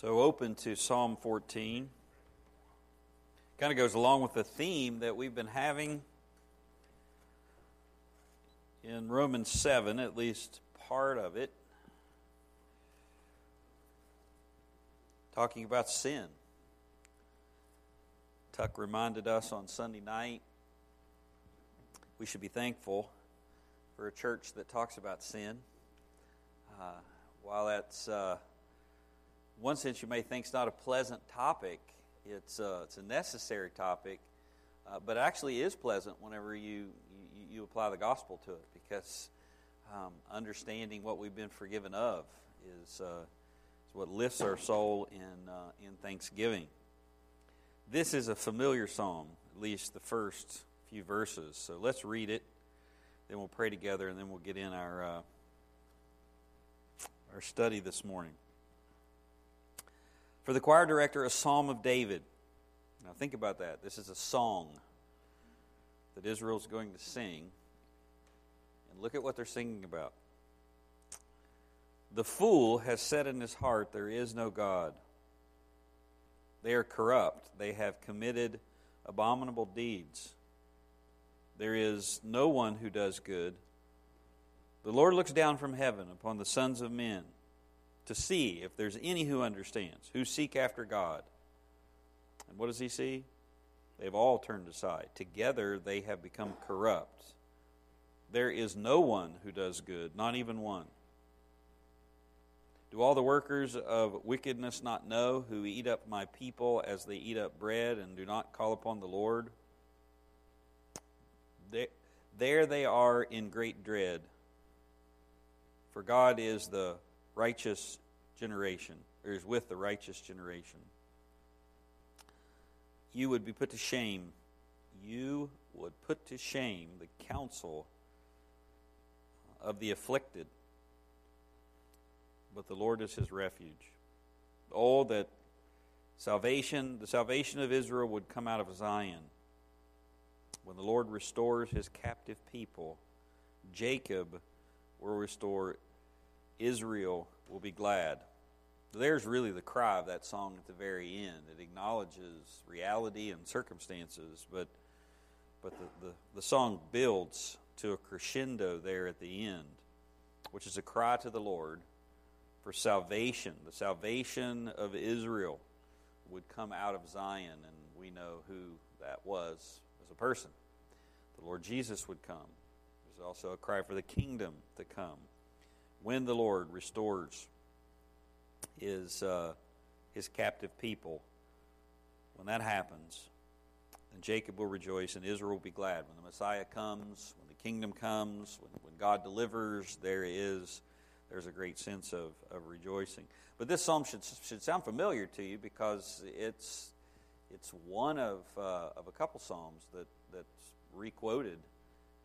So open to Psalm 14. Kind of goes along with the theme that we've been having in Romans 7, at least part of it, talking about sin. Tuck reminded us on Sunday night we should be thankful for a church that talks about sin. Uh, while that's uh, one sense you may think it's not a pleasant topic, it's, uh, it's a necessary topic, uh, but actually is pleasant whenever you, you, you, apply the gospel to it because um, understanding what we've been forgiven of is, uh, is what lifts our soul in, uh, in thanksgiving. This is a familiar psalm, at least the first few verses. So let's read it, then we'll pray together, and then we'll get in our, uh, our study this morning. For the choir director, a psalm of David. Now think about that. This is a song that Israel's going to sing. And look at what they're singing about. The fool has said in his heart, There is no God. They are corrupt. They have committed abominable deeds. There is no one who does good. The Lord looks down from heaven upon the sons of men to see if there's any who understands, who seek after God. And what does he see? They've all turned aside. Together they have become corrupt. There is no one who does good, not even one. Do all the workers of wickedness not know who eat up my people as they eat up bread and do not call upon the Lord? There they are in great dread. For God is the righteous generation, or is with the righteous generation. You would be put to shame. You would put to shame the counsel of the afflicted. But the Lord is his refuge. Oh, that salvation, the salvation of Israel would come out of Zion. When the Lord restores his captive people, Jacob will restore Israel will be glad. There's really the cry of that song at the very end. It acknowledges reality and circumstances, but but the, the, the song builds to a crescendo there at the end, which is a cry to the Lord for salvation. The salvation of Israel would come out of Zion, and we know who that was as a person. The Lord Jesus would come. There's also a cry for the kingdom to come when the Lord restores his, uh, his captive people, when that happens, then Jacob will rejoice and Israel will be glad. When the Messiah comes, when the kingdom comes, when, when God delivers, there is there's a great sense of, of rejoicing. But this psalm should, should sound familiar to you because it's, it's one of, uh, of a couple psalms that, that's requoted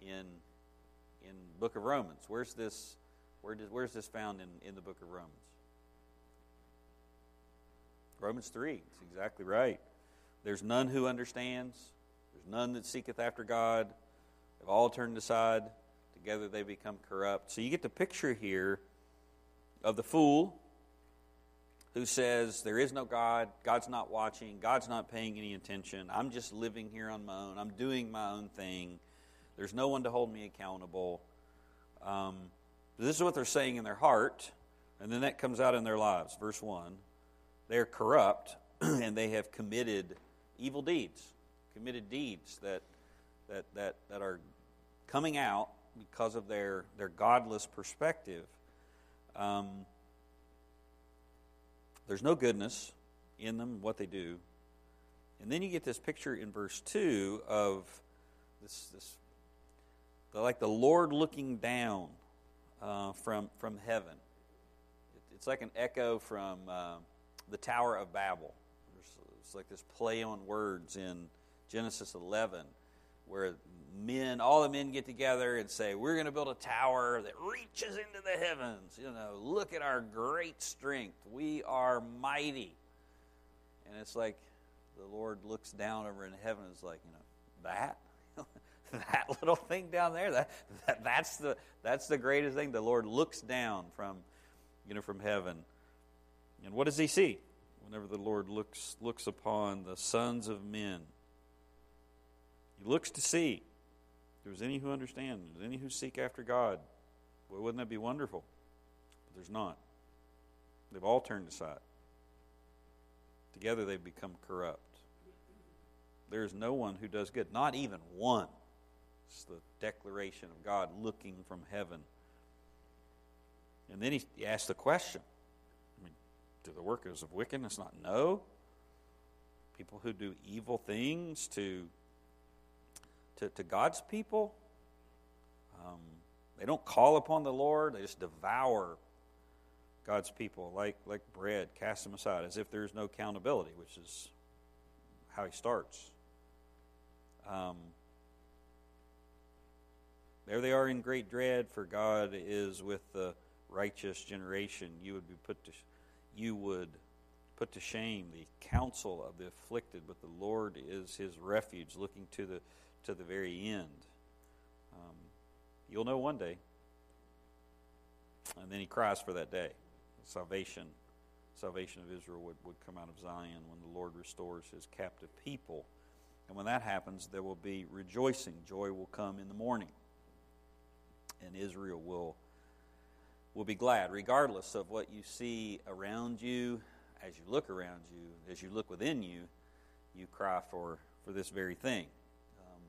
in, in book of Romans. Where's this where does, where's this found in, in the book of Romans? Romans 3. It's exactly right. There's none who understands. There's none that seeketh after God. They've all turned aside. Together they become corrupt. So you get the picture here of the fool who says, There is no God. God's not watching. God's not paying any attention. I'm just living here on my own. I'm doing my own thing. There's no one to hold me accountable. Um, this is what they're saying in their heart, and then that comes out in their lives. Verse 1 They are corrupt, and they have committed evil deeds, committed deeds that, that, that, that are coming out because of their, their godless perspective. Um, there's no goodness in them, what they do. And then you get this picture in verse 2 of this, this like the Lord looking down uh, from, from heaven. It, it's like an echo from uh, the Tower of Babel. it's like this play on words in Genesis 11 where men, all the men get together and say, We're going to build a tower that reaches into the heavens. You know, look at our great strength. We are mighty. And it's like the Lord looks down over in heaven and is like, You know, that? that little thing down there, that, that, that's, the, that's the greatest thing. The Lord looks down from, you know, from heaven. And what does he see? whenever the Lord looks, looks upon the sons of men. He looks to see if there's any who understand, there's any who seek after God. Boy, wouldn't that be wonderful? But there's not. They've all turned aside. Together they've become corrupt. There is no one who does good, not even one. It's the declaration of God looking from heaven. And then he, he asks the question I mean, do the workers of wickedness not know? People who do evil things to, to, to God's people? Um, they don't call upon the Lord, they just devour God's people like, like bread, cast them aside, as if there's no accountability, which is how he starts. Um, there they are in great dread, for God is with the righteous generation. You would be put to, you would put to shame the counsel of the afflicted, but the Lord is his refuge, looking to the to the very end. Um, you'll know one day, and then he cries for that day salvation, salvation of Israel would, would come out of Zion when the Lord restores his captive people. And when that happens, there will be rejoicing. Joy will come in the morning. And Israel will, will be glad, regardless of what you see around you, as you look around you, as you look within you, you cry for, for this very thing. Um,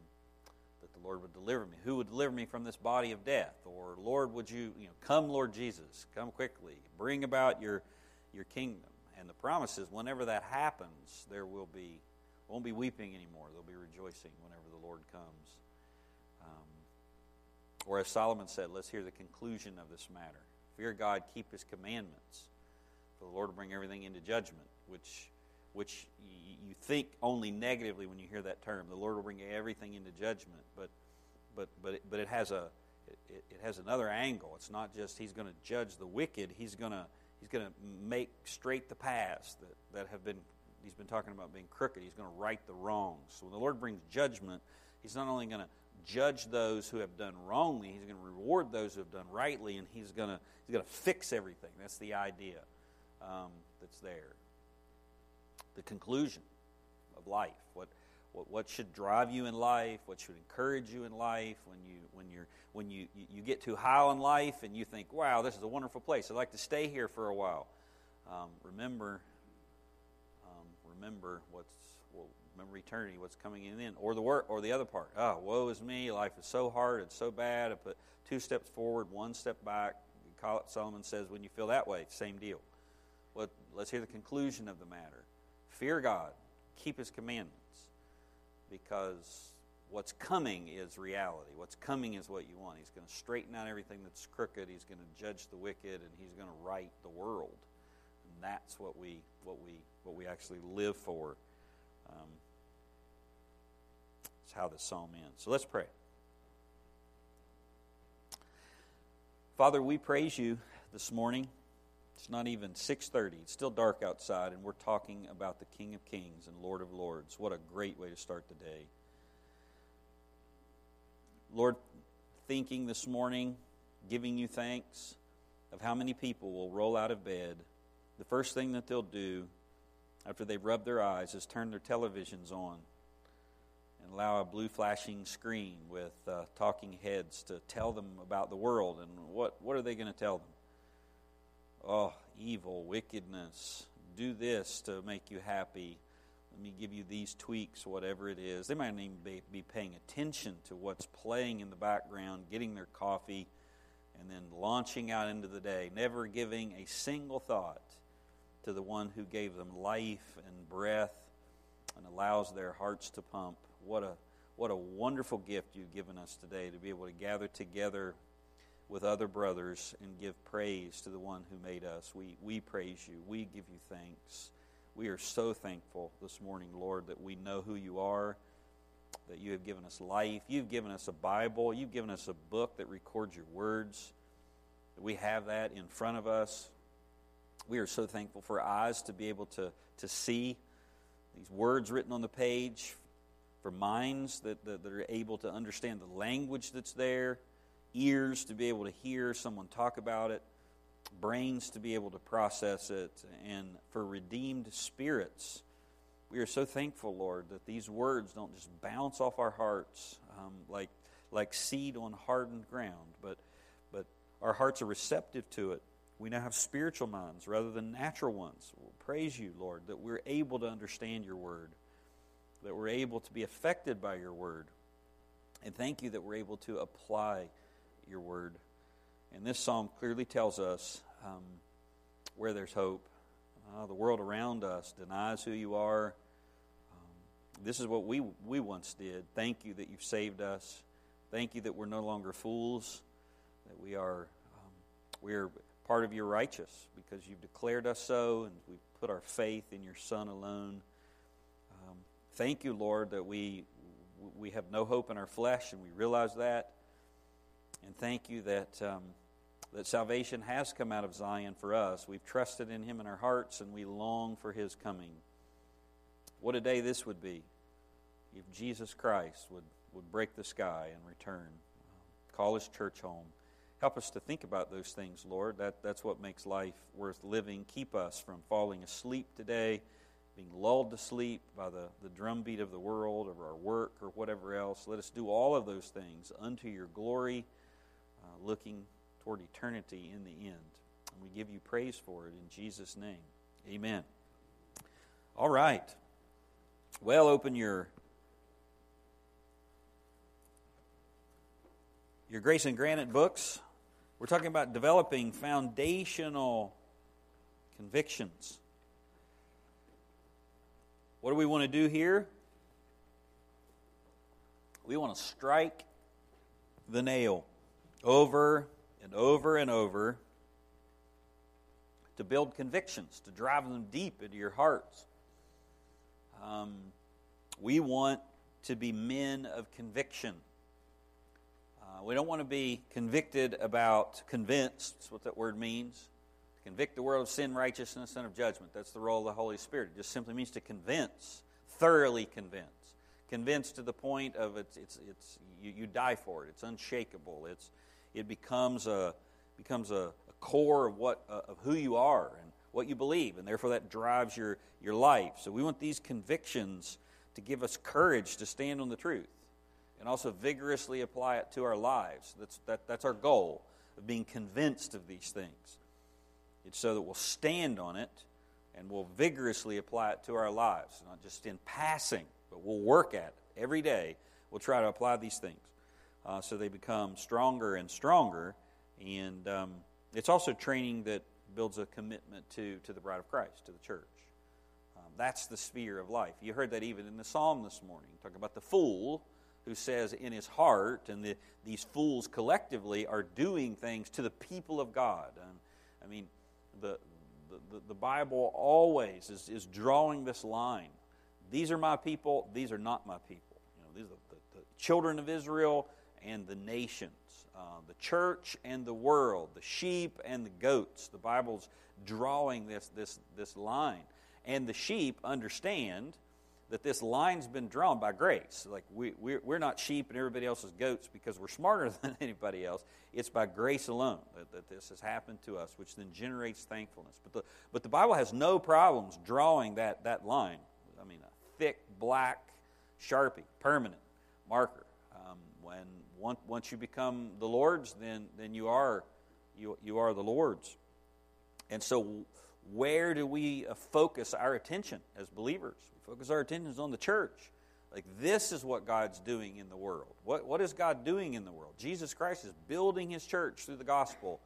that the Lord would deliver me. Who would deliver me from this body of death? Or Lord, would you, you know, come, Lord Jesus, come quickly, bring about your your kingdom. And the promise is, whenever that happens, there will be won't be weeping anymore. There'll be rejoicing whenever the Lord comes. Or as Solomon said, let's hear the conclusion of this matter. Fear God, keep His commandments, for the Lord will bring everything into judgment, which which you think only negatively when you hear that term. The Lord will bring everything into judgment, but but but it, but it has a it, it has another angle. It's not just He's going to judge the wicked. He's going to He's going to make straight the paths that, that have been He's been talking about being crooked. He's going to right the wrongs. So when the Lord brings judgment, He's not only going to judge those who have done wrongly, He's going to reward those who have done rightly, and He's going to He's going to fix everything. That's the idea um, that's there. The conclusion of life. What, what, what should drive you in life? What should encourage you in life? When you when you're when you, you get too high in life and you think, "Wow, this is a wonderful place. I'd like to stay here for a while." Um, remember, um, remember what's remember eternity, what's coming in, then, or the work, or the other part. Oh, woe is me! Life is so hard. It's so bad. I put two steps forward, one step back. Solomon says, when you feel that way, same deal. Well, let's hear the conclusion of the matter. Fear God, keep His commandments, because what's coming is reality. What's coming is what you want. He's going to straighten out everything that's crooked. He's going to judge the wicked, and He's going to right the world. And that's what we what we what we actually live for. Um, how the psalm ends. So let's pray. Father, we praise you this morning. It's not even 6:30. It's still dark outside and we're talking about the King of Kings and Lord of Lords. What a great way to start the day. Lord, thinking this morning, giving you thanks of how many people will roll out of bed. The first thing that they'll do after they've rubbed their eyes is turn their televisions on and allow a blue flashing screen with uh, talking heads to tell them about the world. And what, what are they going to tell them? oh, evil, wickedness, do this to make you happy. Let me give you these tweaks, whatever it is. They might not even be, be paying attention to what's playing in the background, getting their coffee, and then launching out into the day, never giving a single thought to the one who gave them life and breath and allows their hearts to pump. What a what a wonderful gift you've given us today to be able to gather together with other brothers and give praise to the one who made us. We, we praise you. We give you thanks. We are so thankful this morning, Lord, that we know who you are, that you have given us life. You've given us a Bible. You've given us a book that records your words. We have that in front of us. We are so thankful for eyes to be able to, to see these words written on the page, for minds that, that, that are able to understand the language that's there ears to be able to hear someone talk about it. brains to be able to process it, and for redeemed spirits. We are so thankful, Lord, that these words don't just bounce off our hearts um, like, like seed on hardened ground, but, but our hearts are receptive to it. We now have spiritual minds rather than natural ones. We'll praise you, Lord, that we're able to understand your word, that we're able to be affected by your word. And thank you that we're able to apply your word. And this psalm clearly tells us um, where there's hope. Uh, the world around us denies who you are. Um, this is what we, we once did. Thank you that you've saved us. Thank you that we're no longer fools, that we are um, we're part of your righteous because you've declared us so and we've put our faith in your Son alone. Um, thank you, Lord, that we, we have no hope in our flesh and we realize that. And thank you that. Um, that salvation has come out of Zion for us. We've trusted in Him in our hearts and we long for His coming. What a day this would be if Jesus Christ would, would break the sky and return, uh, call His church home. Help us to think about those things, Lord. That, that's what makes life worth living. Keep us from falling asleep today, being lulled to sleep by the, the drumbeat of the world, or our work, or whatever else. Let us do all of those things unto your glory, uh, looking toward eternity in the end. And we give you praise for it in Jesus' name. Amen. All right. Well, open your your Grace and Granite books. We're talking about developing foundational convictions. What do we want to do here? We want to strike the nail over and over and over to build convictions, to drive them deep into your hearts. Um, we want to be men of conviction. Uh, we don't want to be convicted about convinced. That's what that word means. Convict the world of sin, righteousness, and of judgment. That's the role of the Holy Spirit. It just simply means to convince, thoroughly convince. Convince to the point of it's, it's, it's you, you die for it. It's unshakable. It's, it becomes a becomes a, a core of what uh, of who you are and what you believe, and therefore that drives your your life. So we want these convictions to give us courage to stand on the truth, and also vigorously apply it to our lives. That's that, that's our goal of being convinced of these things. It's so that we'll stand on it and we'll vigorously apply it to our lives, not just in passing, but we'll work at it every day. We'll try to apply these things uh, so they become stronger and stronger. And um, it's also training that builds a commitment to, to the bride of Christ, to the church. Um, that's the sphere of life. You heard that even in the psalm this morning. Talk about the fool who says in his heart, and the, these fools collectively are doing things to the people of God. I mean, the, the, the Bible always is, is drawing this line. These are my people, these are not my people. You know, these are the, the, children of Israel, and the nations, uh, the church and the world, the sheep and the goats. The Bible's drawing this, this, this line. And the sheep understand that this line's been drawn by grace. Like we, we're, we're not sheep and everybody else is goats because we're smarter than anybody else. It's by grace alone that, that this has happened to us, which then generates thankfulness. But the, but the Bible has no problems drawing that, that line. I mean, a thick, black Sharpie, permanent marker. Um, when once, once you become the Lord's, then, then you, are, you, you are the Lord's. And so, where do we uh, focus our attention as believers? Focus our attentions on the church. Like, this is what God's doing in the world. What, what is God doing in the world? Jesus Christ is building his church through the gospel.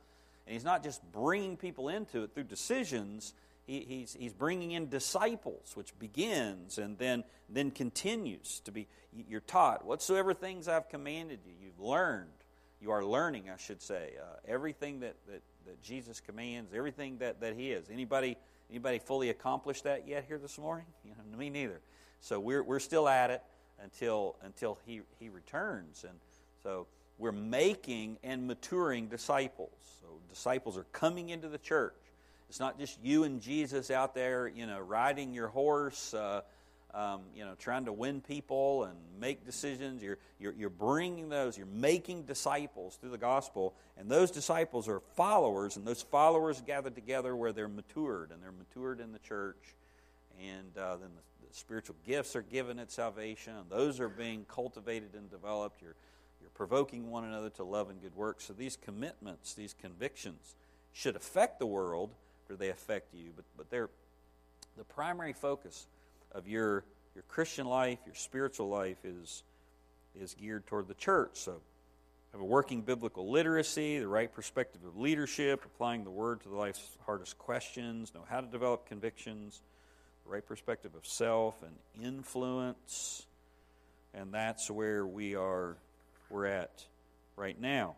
And he's not just bringing people into it through decisions, he, he's, he's bringing in disciples, which begins and then, then continues to be. You're taught whatsoever things I've commanded you, you've learned. You are learning, I should say, uh, everything that, that, that Jesus commands, everything that, that He is. Anybody, anybody fully accomplished that yet here this morning? You know, me neither. So we're, we're still at it until, until he, he returns. And so we're making and maturing disciples. So disciples are coming into the church. It's not just you and Jesus out there, you know, riding your horse, uh, um, you know, trying to win people and make decisions. You're, you're, you're bringing those, you're making disciples through the gospel, and those disciples are followers, and those followers gather together where they're matured, and they're matured in the church, and uh, then the, the, spiritual gifts are given at salvation. and Those are being cultivated and developed. You're, you're provoking one another to love and good works. So these commitments, these convictions, should affect the world, or they affect you, but, but they're the primary focus of your, your Christian life, your spiritual life is, is geared toward the church. So, have a working biblical literacy, the right perspective of leadership, applying the word to the life's hardest questions, know how to develop convictions, the right perspective of self and influence. And that's where we are we're at right now.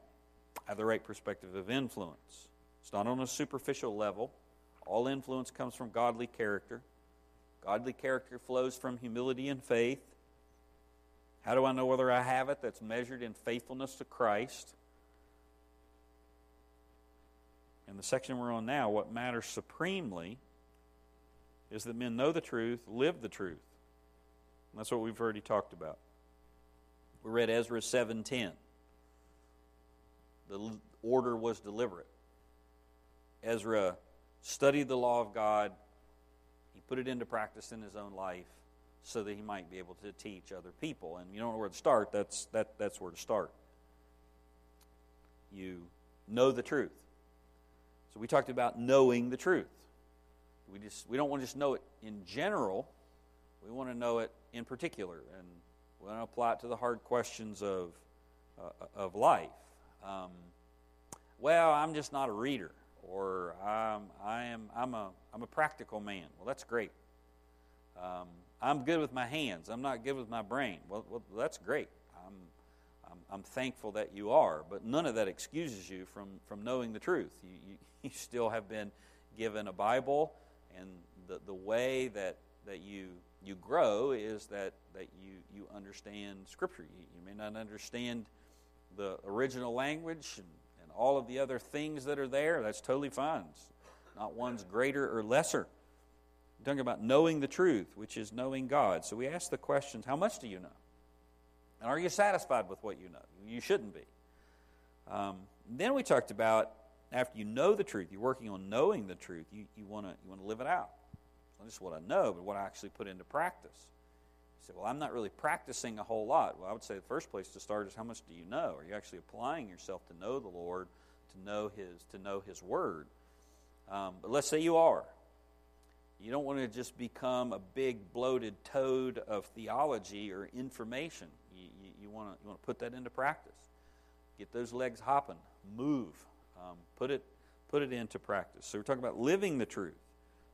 Have the right perspective of influence. It's not on a superficial level. All influence comes from godly character. Godly character flows from humility and faith. How do I know whether I have it? That's measured in faithfulness to Christ. In the section we're on now, what matters supremely is that men know the truth, live the truth. And that's what we've already talked about. We read Ezra 7:10. The order was deliberate. Ezra studied the law of God, put it into practice in his own life so that he might be able to teach other people. And you don't know where to start, that's, that, that's where to start. You know the truth. So we talked about knowing the truth. We, just, we don't want to just know it in general, we want to know it in particular. And we want to apply it to the hard questions of, uh, of life. Um, well, I'm just not a reader or I'm, I am, I'm, a, I'm a practical man. Well, that's great. Um, I'm good with my hands. I'm not good with my brain. Well, well that's great. I'm, I'm, I'm, thankful that you are, but none of that excuses you from, from knowing the truth. You, you, you still have been given a Bible, and the, the way that, that you, you grow is that, that you, you understand Scripture. You, you may not understand the original language and all of the other things that are there, that's totally fine. not one's greater or lesser. We're talking about knowing the truth, which is knowing God. So we ask the questions how much do you know? And are you satisfied with what you know? You shouldn't be. Um, then we talked about after you know the truth, you're working on knowing the truth, you, you want to you wanna live it out. Not just what I know, but what I actually put into practice say, well, I'm not really practicing a whole lot. Well, I would say the first place to start is how much do you know? Are you actually applying yourself to know the Lord, to know His, to know His Word? Um, but let's say you are. You don't want to just become a big bloated toad of theology or information. You, you, you, want, to, you want to put that into practice. Get those legs hopping. Move. Um, put, it, put it into practice. So we're talking about living the truth.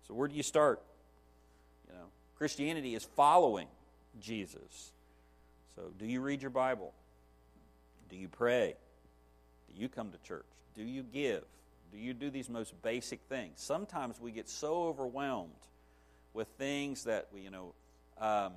So where do you start? You know, Christianity is following Jesus. So, do you read your Bible? Do you pray? Do you come to church? Do you give? Do you do these most basic things? Sometimes we get so overwhelmed with things that we, you know, um,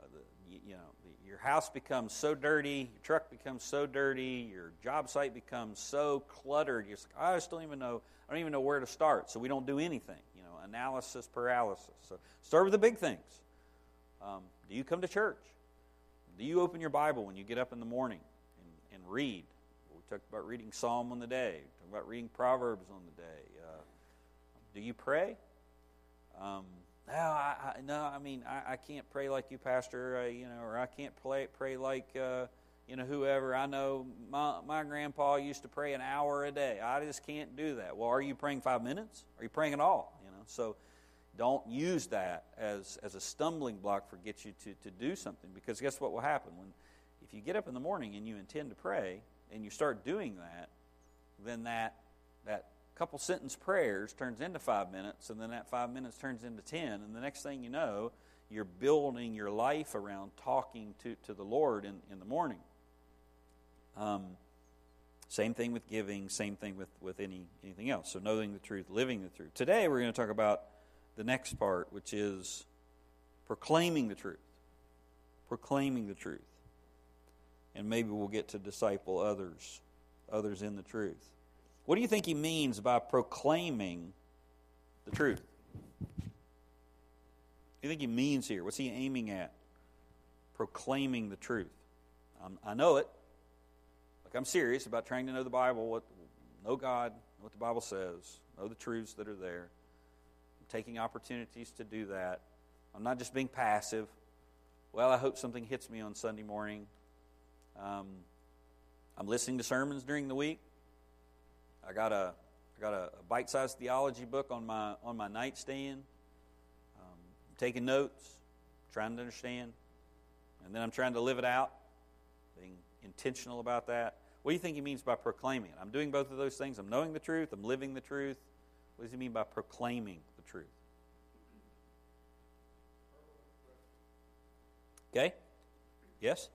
uh, you, you know, your house becomes so dirty, your truck becomes so dirty, your job site becomes so cluttered. You're like, I just don't even know. I don't even know where to start. So we don't do anything. You know, analysis paralysis. So start with the big things. Um, do you come to church? Do you open your Bible when you get up in the morning and, and read? We talked about reading Psalm on the day. We talked about reading Proverbs on the day. Uh, do you pray? Um, no, I, I, no, I mean, I, I can't pray like you, Pastor. Uh, you know, or I can't play, pray like uh, you know whoever. I know my my grandpa used to pray an hour a day. I just can't do that. Well, are you praying five minutes? Are you praying at all? You know, so don't use that as, as a stumbling block for get you to, to do something because guess what will happen? When if you get up in the morning and you intend to pray and you start doing that then that that couple sentence prayers turns into five minutes and then that five minutes turns into ten and the next thing you know you're building your life around talking to, to the lord in, in the morning. Um, same thing with giving same thing with, with any anything else. So knowing the truth living the truth. Today we're going to talk about the next part, which is proclaiming the truth. Proclaiming the truth. And maybe we'll get to disciple others, others in the truth. What do you think he means by proclaiming the truth? What do you think he means here? What's he aiming at? Proclaiming the truth. I know it. Like I'm serious about trying to know the Bible, what know God, what the Bible says, know the truths that are there. I'm taking opportunities to do that. I'm not just being passive. Well, I hope something hits me on Sunday morning. Um, I'm listening to sermons during the week. I got a I got a, bite-sized theology book on my on my nightstand. Um, taking notes, trying to understand, and then I'm trying to live it out, being intentional about that. What do you think he means by proclaiming it? I'm doing both of those things. I'm knowing the truth. I'm living the truth. What does he mean by proclaiming truth? Okay? Yes?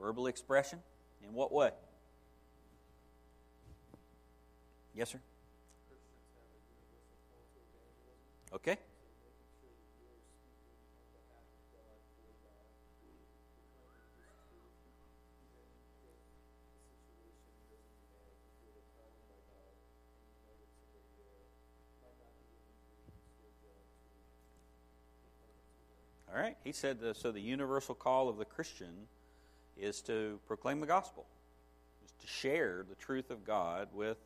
Verbal expression? In what way? Yes, sir? Okay. All right. He said, the, so the universal call of the Christian is to proclaim the gospel, is to share the truth of God with,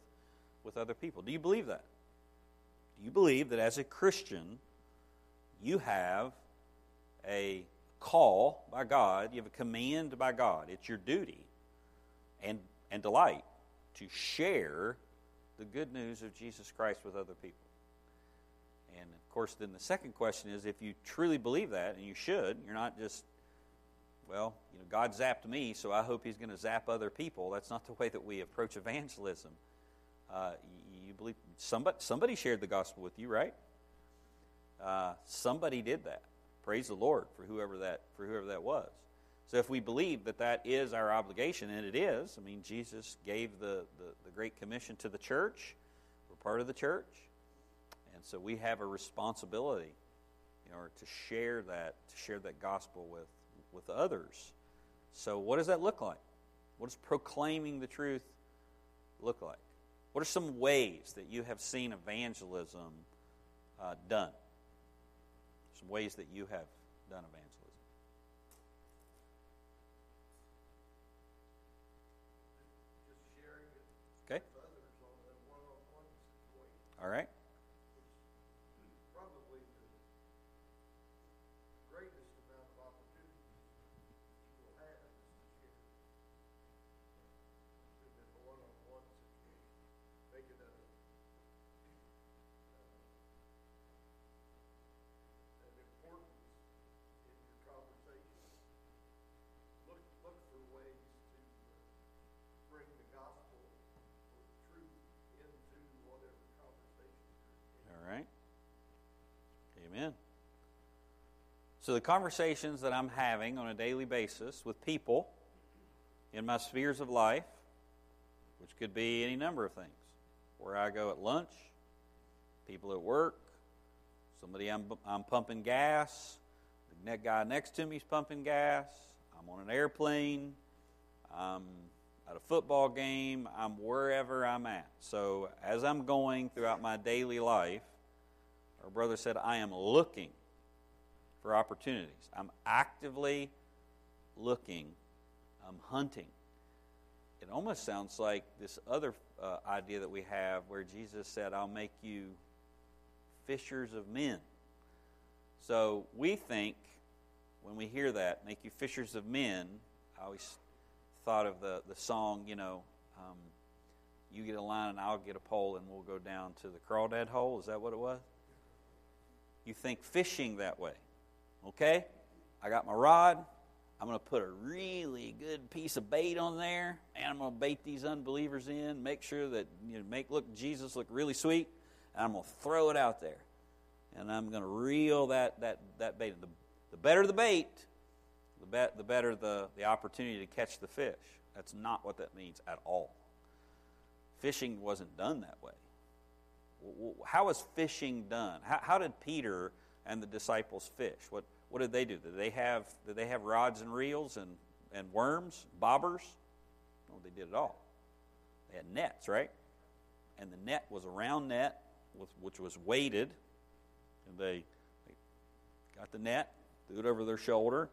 with other people. Do you believe that? Do you believe that as a Christian, you have a call by God, you have a command by God, it's your duty and, and delight to share the good news of Jesus Christ with other people? And of course, then the second question is if you truly believe that, and you should, you're not just well, you know, God zapped me, so I hope He's going to zap other people. That's not the way that we approach evangelism. Uh, you believe somebody somebody shared the gospel with you, right? Uh, somebody did that. Praise the Lord for whoever that for whoever that was. So if we believe that that is our obligation, and it is, I mean, Jesus gave the, the, the Great Commission to the church. We're part of the church. And so we have a responsibility in order to share that, to share that gospel with, with others. So, what does that look like? What does proclaiming the truth look like? What are some ways that you have seen evangelism uh, done? Some ways that you have done evangelism. Okay. All right. So, the conversations that I'm having on a daily basis with people in my spheres of life, which could be any number of things, where I go at lunch, people at work, somebody I'm, I'm pumping gas, the guy next to me is pumping gas, I'm on an airplane, I'm at a football game, I'm wherever I'm at. So, as I'm going throughout my daily life, our brother said, I am looking for opportunities. I'm actively looking, I'm hunting. It almost sounds like this other uh, idea that we have where Jesus said, I'll make you fishers of men. So we think, when we hear that, make you fishers of men, I always thought of the, the song, you know, um, you get a line and I'll get a pole and we'll go down to the crawdad hole. Is that what it was? You think fishing that way. Okay? I got my rod. I'm going to put a really good piece of bait on there, and I'm going to bait these unbelievers in, make sure that you know, make look Jesus look really sweet, and I'm going to throw it out there, and I'm going to reel that that that bait. The, the better the bait, the, be, the better the the opportunity to catch the fish. That's not what that means at all. Fishing wasn't done that way. How was fishing done? How, how did Peter and the disciples fish? What, what did they do? Did they have, did they have rods and reels and, and worms, bobbers? No, they did it all. They had nets, right? And the net was a round net, with, which was weighted. And they, they got the net, threw it over their shoulder,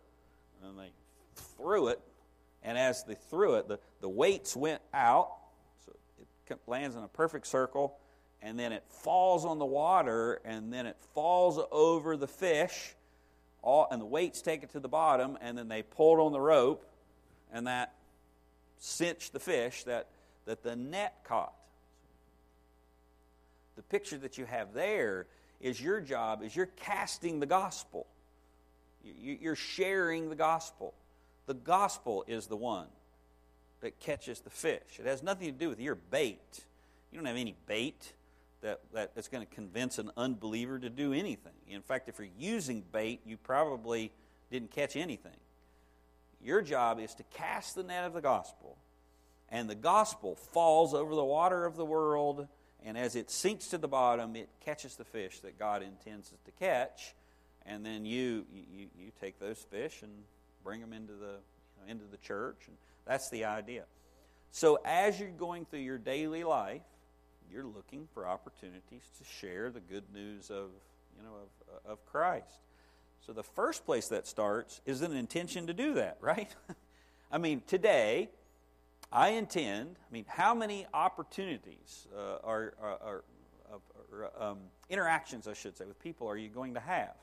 and they threw it. And as they threw it, the, the weights went out, so it lands in a perfect circle, and then it falls on the water, and then it falls over the fish, all, and the weights take it to the bottom, and then they pulled on the rope, and that cinched the fish that, that the net caught. The picture that you have there is your job is you're casting the gospel. You're sharing the gospel. The gospel is the one that catches the fish. It has nothing to do with your bait. You don't have any bait that, that that's going to convince an unbeliever to do anything. In fact, if you're using bait, you probably didn't catch anything. Your job is to cast the net of the gospel, and the gospel falls over the water of the world, and as it sinks to the bottom, it catches the fish that God intends it to catch and then you, you, you take those fish and bring them into the, you know, into the church. And that's the idea. So as you're going through your daily life, you're looking for opportunities to share the good news of, you know, of, of Christ. So the first place that starts is an intention to do that, right? I mean, today, I intend, I mean, how many opportunities uh, are, are, are, are um, interactions, I should say, with people are you going to have?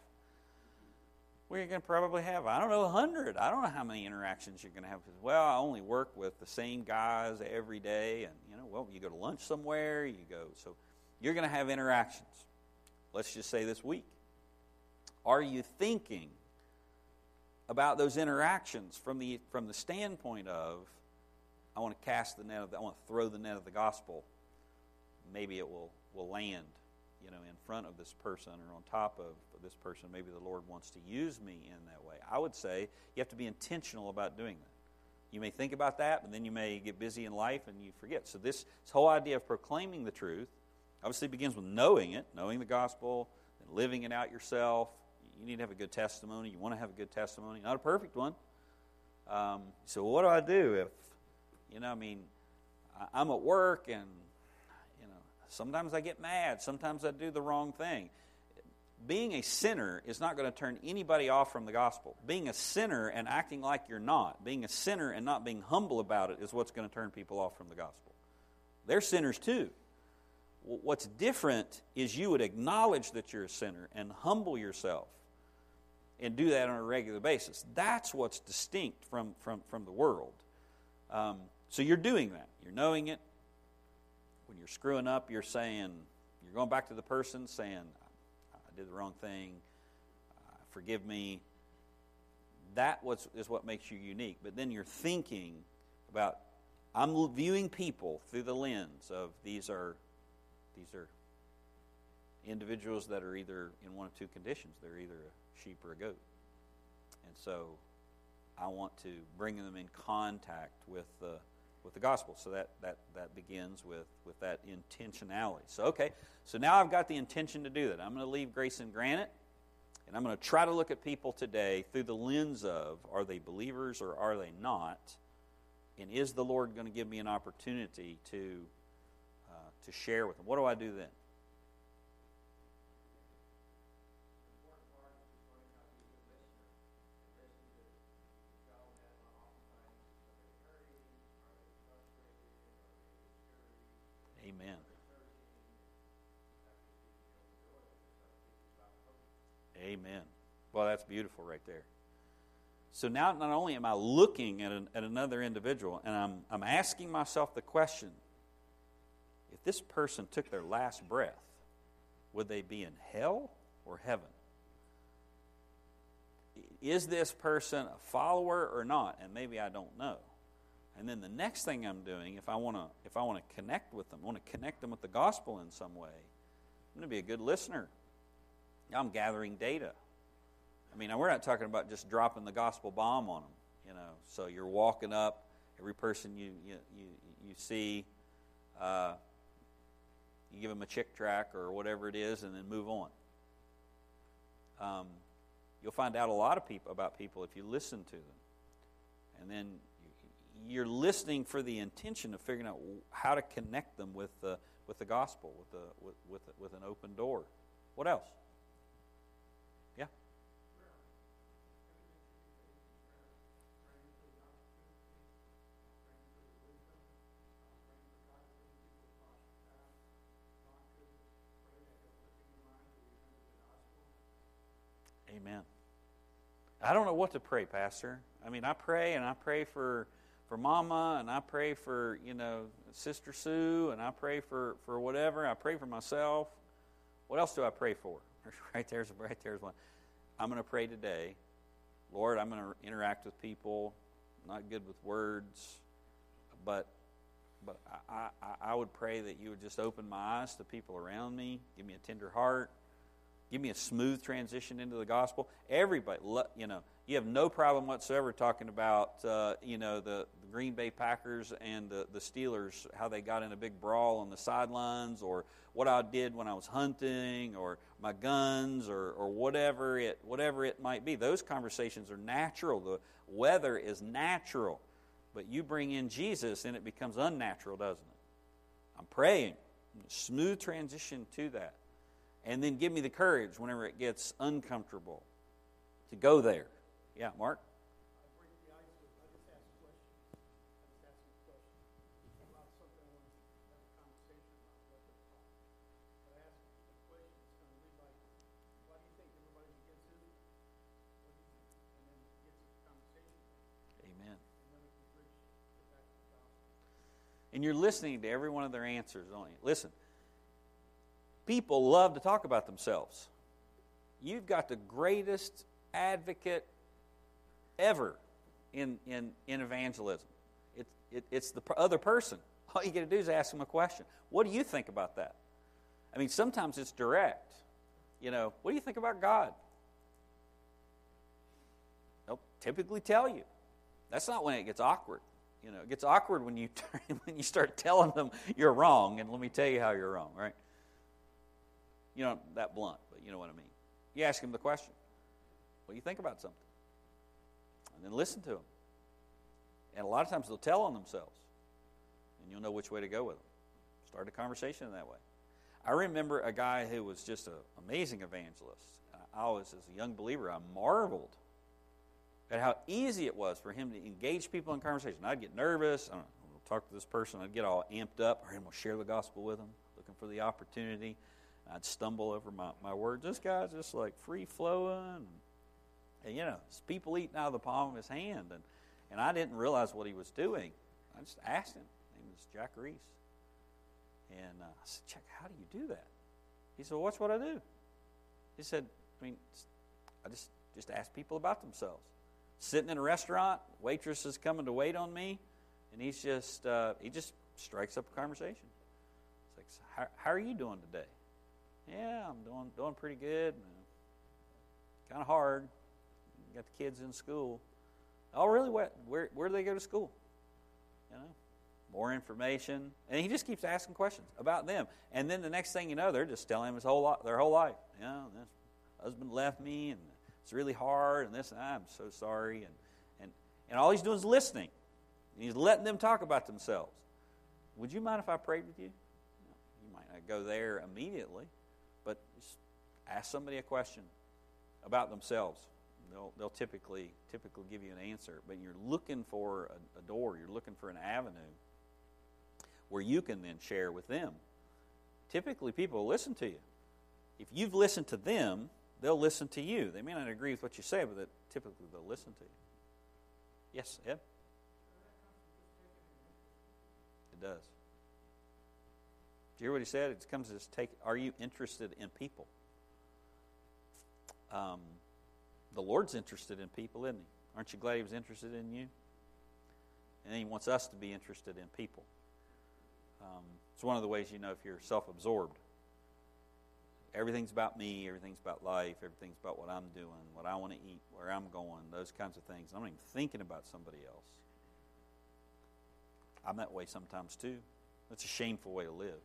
We're going to probably have, I don't know, 100. I don't know how many interactions you're going to have. Well, I only work with the same guys every day. And, you know, well, you go to lunch somewhere, you go. So you're going to have interactions. Let's just say this week. Are you thinking about those interactions from the, from the standpoint of, I want to cast the net of, the, I want to throw the net of the gospel. Maybe it will, will land you know, in front of this person or on top of this person. Maybe the Lord wants to use me in that way. I would say you have to be intentional about doing that. You may think about that, but then you may get busy in life and you forget. So, this, this whole idea of proclaiming the truth obviously begins with knowing it, knowing the gospel, and living it out yourself. You need to have a good testimony. You want to have a good testimony, not a perfect one. Um, so, what do I do if, you know, I mean, I'm at work and Sometimes I get mad. Sometimes I do the wrong thing. Being a sinner is not going to turn anybody off from the gospel. Being a sinner and acting like you're not, being a sinner and not being humble about it, is what's going to turn people off from the gospel. They're sinners too. What's different is you would acknowledge that you're a sinner and humble yourself and do that on a regular basis. That's what's distinct from, from, from the world. Um, so you're doing that. You're knowing it, when you're screwing up, you're saying, you're going back to the person saying, I did the wrong thing, uh, forgive me. That is what makes you unique. But then you're thinking about, I'm viewing people through the lens of these are, these are individuals that are either in one of two conditions. They're either a sheep or a goat. And so I want to bring them in contact with the with the gospel. So that, that, that begins with, with that intentionality. So, okay, so now I've got the intention to do that. I'm going to leave Grace and Granite, and I'm going to try to look at people today through the lens of are they believers or are they not? And is the Lord going to give me an opportunity to, uh, to share with them? What do I do then? Amen. Well, that's beautiful right there. So now, not only am I looking at, an, at another individual, and I'm, I'm asking myself the question if this person took their last breath, would they be in hell or heaven? Is this person a follower or not? And maybe I don't know. And then the next thing I'm doing, if I want to, if I want to connect with them, want to connect them with the gospel in some way, I'm going to be a good listener. I'm gathering data. I mean, we're not talking about just dropping the gospel bomb on them, you know. So you're walking up, every person you you you, you see, uh, you give them a Chick tract or whatever it is, and then move on. Um, you'll find out a lot of people about people if you listen to them, and then you're listening for the intention of figuring out how to connect them with the with the gospel, with the with with, with an open door. What else? I don't know what to pray, Pastor. I mean, I pray and I pray for for Mama and I pray for you know Sister Sue and I pray for for whatever. I pray for myself. What else do I pray for? Right there's right there's one. I'm going to pray today. Lord, I'm going to interact with people. I'm not good with words, but but I, I, I would pray that you would just open my eyes to people around me, give me a tender heart, give me a smooth transition into the gospel. Everybody, you know, you have no problem whatsoever talking about, uh, you know, the, the, Green Bay Packers and the, the Steelers, how they got in a big brawl on the sidelines, or what I did when I was hunting, or my guns, or, or whatever it whatever it might be. Those conversations are natural. The weather is natural. But you bring in Jesus and it becomes unnatural, doesn't it? I'm praying. Smooth transition to that. And then give me the courage whenever it gets uncomfortable to go there. Yeah, Mark? And you're listening to every one of their answers, you? Listen, people love to talk about themselves. You've got the greatest advocate ever in, in, in evangelism. It, it, it's the other person. All you got to do is ask them a question. What do you think about that? I mean, sometimes it's direct. You know, what do you think about God? They'll typically tell you. That's not when it gets awkward. You know, it gets awkward when you when you start telling them you're wrong, and let me tell you how you're wrong, right? You know, that blunt, but you know what I mean. You ask them the question, "What do you think about something?" And then listen to them. And a lot of times they'll tell on themselves, and you'll know which way to go with them. Start a conversation in that way. I remember a guy who was just an amazing evangelist. I was, as a young believer, I marveled at how easy it was for him to engage people in conversation. I'd get nervous. I know, talk to this person. I'd get all amped up, or I'm going to share the gospel with them, looking for the opportunity. I'd stumble over my, my words. This guy's just like free flowing. And, you know, people eating out of the palm of his hand. And, and I didn't realize what he was doing. I just asked him. His name was Jack Reese. And uh, I said, Jack, how do you do that? He said, well, what's what I do? He said, I mean, I just, just ask people about themselves sitting in a restaurant, waitress is coming to wait on me, and he's just uh, he just strikes up a conversation. It's like, how, how are you doing today? Yeah, I'm doing doing pretty good. Kind of hard. Got the kids in school. Oh, really? What? Where where do they go to school? You know, more information, and he just keeps asking questions about them. And then the next thing you know, they're just telling him his whole their whole life. You know, this husband left me, and it's really hard and this and I'm so sorry. And, and, and all he's doing is listening. He's letting them talk about themselves. Would you mind if I prayed with you? You might not go there immediately, but just ask somebody a question about themselves. They'll, they'll typically, typically give you an answer, but you're looking for a, a door, you're looking for an avenue where you can then share with them. Typically, people will listen to you. If you've listened to them, they'll listen to you. They may not agree with what you say, but typically they'll listen to you. Yes, Ed? It does. Do you hear what he said? It comes as take. Are you interested in people? Um, the Lord's interested in people, isn't he? Aren't you glad he was interested in you? And he wants us to be interested in people. Um, it's one of the ways you know if you're self absorbed everything's about me, everything's about life, everything's about what I'm doing, what I want to eat, where I'm going, those kinds of things. I'm not even thinking about somebody else. I'm that way sometimes too. That's a shameful way to live.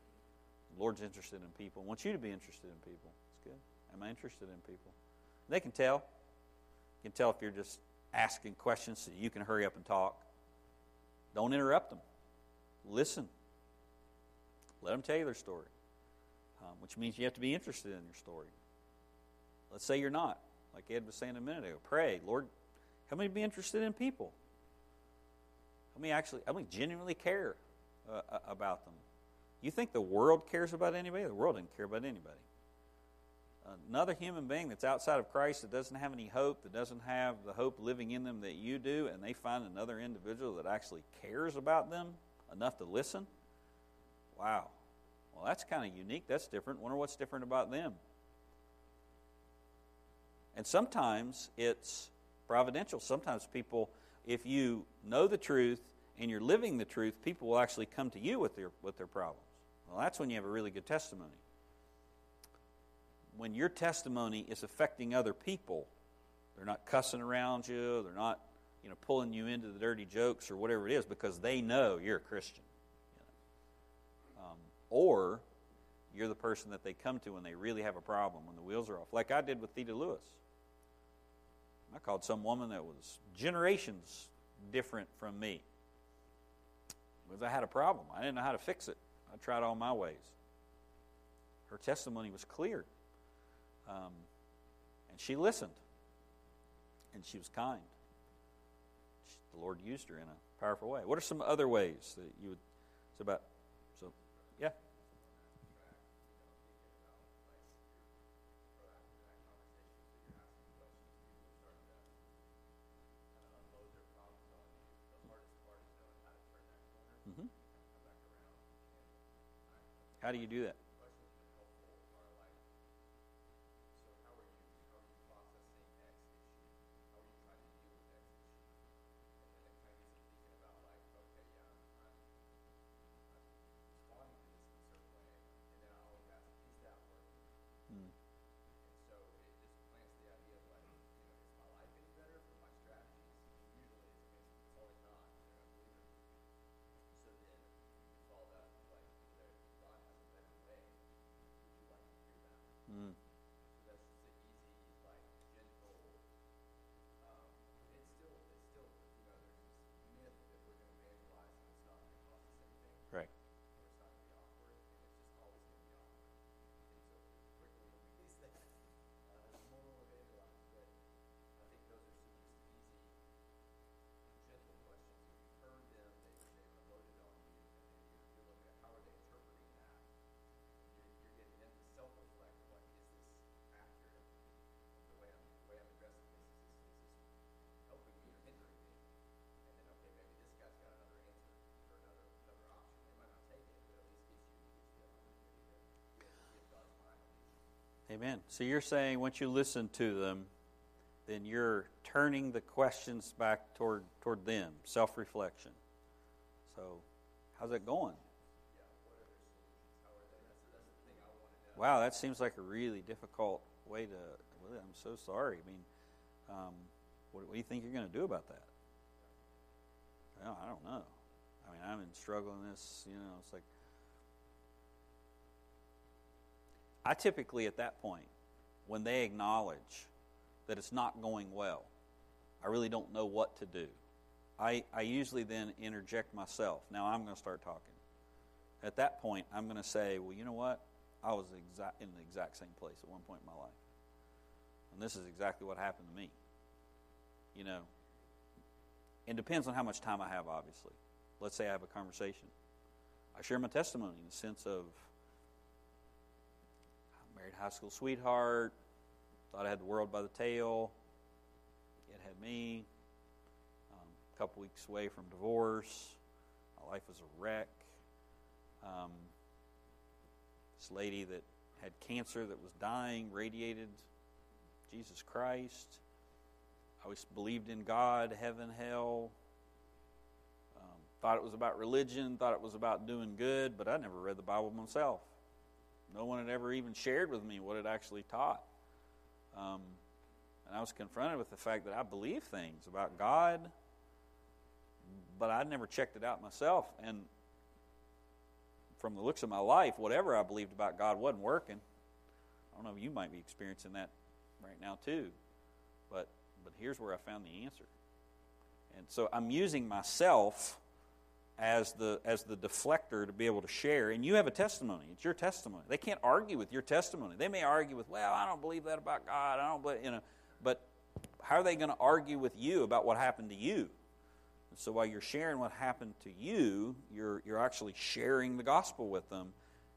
The Lord's interested in people. I want you to be interested in people. It's good. Am I interested in people? They can tell. You can tell if you're just asking questions so you can hurry up and talk. Don't interrupt them. Listen. Let them tell you their story um, which means you have to be interested in your story. Let's say you're not. Like Ed was saying a minute ago, pray, Lord, help me to be interested in people. Help me actually, help me genuinely care uh, about them. You think the world cares about anybody? The world doesn't care about anybody. another human being that's outside of Christ that doesn't have any hope, that doesn't have the hope living in them that you do, and they find another individual that actually cares about them enough to listen, wow. Well, that's kind of unique. That's different. Wonder what's different about them. And sometimes it's providential. Sometimes people, if you know the truth and you're living the truth, people will actually come to you with their, with their problems. Well, that's when you have a really good testimony when your testimony is affecting other people, they're not cussing around you, they're not you know, pulling you into the dirty jokes or whatever it is because they know you're a Christian. You know? um, or you're the person that they come to when they really have a problem, when the wheels are off, like I did with Theda Lewis. I called some woman that was generations different from me because I had a problem. I didn't know how to fix it. I tried all my ways. Her testimony was clear. Um, and she listened. And she was kind. She, the Lord used her in a powerful way. What are some other ways that you would? It's about. How do you do that? Amen. So you're saying once you listen to them, then you're turning the questions back toward toward them, self-reflection. So, how's that going? Wow, that seems like a really difficult way to. Well, I'm so sorry. I mean, um, what, what, do you think you're going to do about that? Well, I don't know. I mean, I'm in struggle in this. You know, it's like I typically, at that point, when they acknowledge that it's not going well, I really don't know what to do. I, I usually then interject myself. Now I'm going to start talking. At that point, I'm going to say, well, you know what? I was exact, in the exact same place at one point in my life. And this is exactly what happened to me. You know, it depends on how much time I have, obviously. Let's say I have a conversation. I share my testimony in the sense of married high school sweetheart, thought I had the world by the tail. It had me. Um, a couple weeks away from divorce. My life was a wreck. Um, this lady that had cancer that was dying radiated Jesus Christ. I always believed in God, heaven, hell. Um, thought it was about religion, thought it was about doing good, but I never read the Bible myself. No one had ever even shared with me what it actually taught. Um, and I was confronted with the fact that I believe things about God, but I'd never checked it out myself. And from the looks of my life, whatever I believed about God wasn't working. I don't know if you might be experiencing that right now too. But but here's where I found the answer. And so I'm using myself as the as the deflector to be able to share and you have a testimony. It's your testimony. They can't argue with your testimony. They may argue with well i don't believe that about god. I don't believe you know but how are they going to argue with you about what happened to you? And so while you're sharing what happened to you you're you're actually sharing the gospel with them.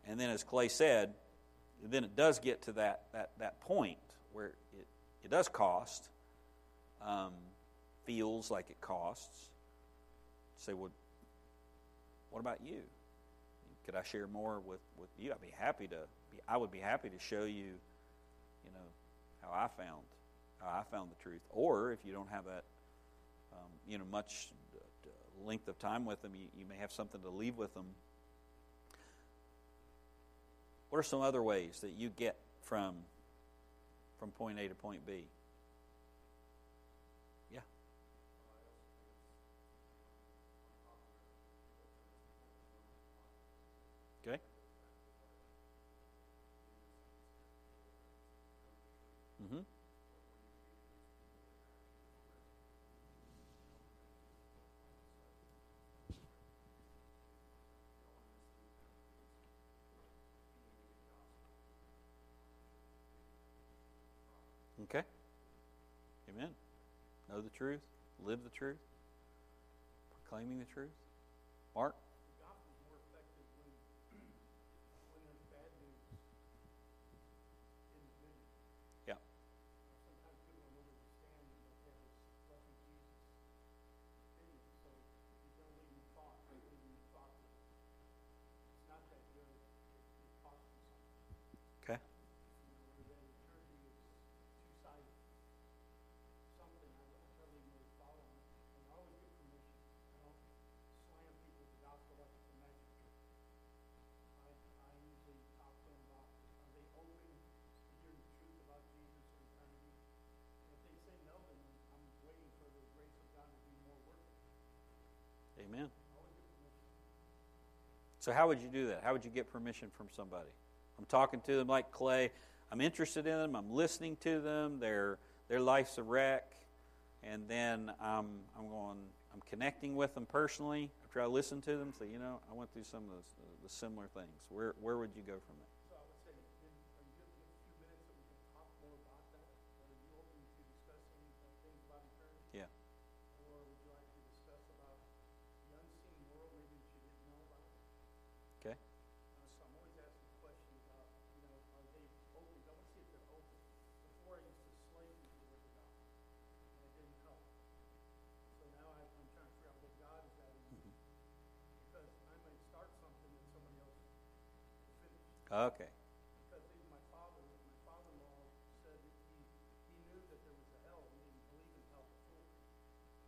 And then as clay said then it does get to that, that, that point where it, it does cost, um, feels like it costs. Say, well, what about you? Could I share more with, with you? I'd be happy to. Be, I would be happy to show you, you know, how I found how I found the truth. Or if you don't have that, um, you know, much uh, length of time with them, you, you may have something to leave with them. What are some other ways that you get from from point A to point B? Yeah. Okay. Mm-hmm. Okay. Amen. Know the truth, live the truth, proclaiming the truth. Mark? The gospel is more effective when, when there's bad news in the good news. Yeah. Sometimes people don't know where to stand and they have this fluffy Jesus opinion. So if you don't leave them thought, don't leave them thought that it's not that good, it, it costs you something. Okay. You know, where that eternity is two-sided. Something, I, I try to leave them with thought on it. And I always get permission. I don't slam people with the gospel like it's a magic trick. I, I usually talk to them about, are they open to hearing the truth about Jesus or eternity? And if they say no, then I'm waiting for the grace of God to do more work. Amen. I always get permission. So, how would you do that? How would you get permission from somebody? I'm talking to them like Clay. I'm interested in them. I'm listening to them. Their their life's a wreck, and then I'm I'm going. I'm connecting with them personally I listen to them. Say, you know, I went through some of the, the similar things. Where where would you go from there? So I would say, then, are you good with a few minutes that we can talk more about that? Or are you open to discussing some things about eternity? Yeah. Or would you like to discuss about the unseen world maybe that you didn't know about? Okay. Uh, so I'm always asking questions about, you know, are they open? I want to see if they're open. Before I used to slave them to the word of God, and it didn't help. So now I, I'm trying to figure out what God is at in me. Because I might start something that somebody else will finish. Oh, okay. Because even my father, my father-in-law said that he, he knew that there was a hell, and he didn't believe in hell before.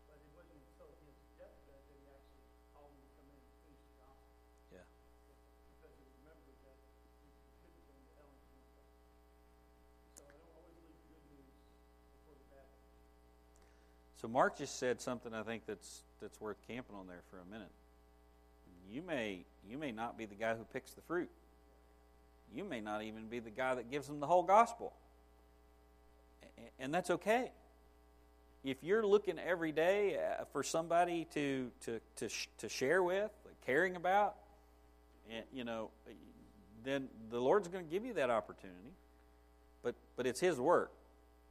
But it wasn't until his deathbed that he actually called me to come in and finish the gospel. Yeah. Because he remembered that you could be going to hell and come back. So I don't always leave the good news before the bad. So Mark just said something I think that's that's worth camping on there for a minute. You may you may not be the guy who picks the fruit. You may not even be the guy that gives them the whole gospel. And that's okay. If you're looking every day uh, for somebody to to to, to share with, caring about, and, you know, then the Lord's going to give you that opportunity. But but it's His work.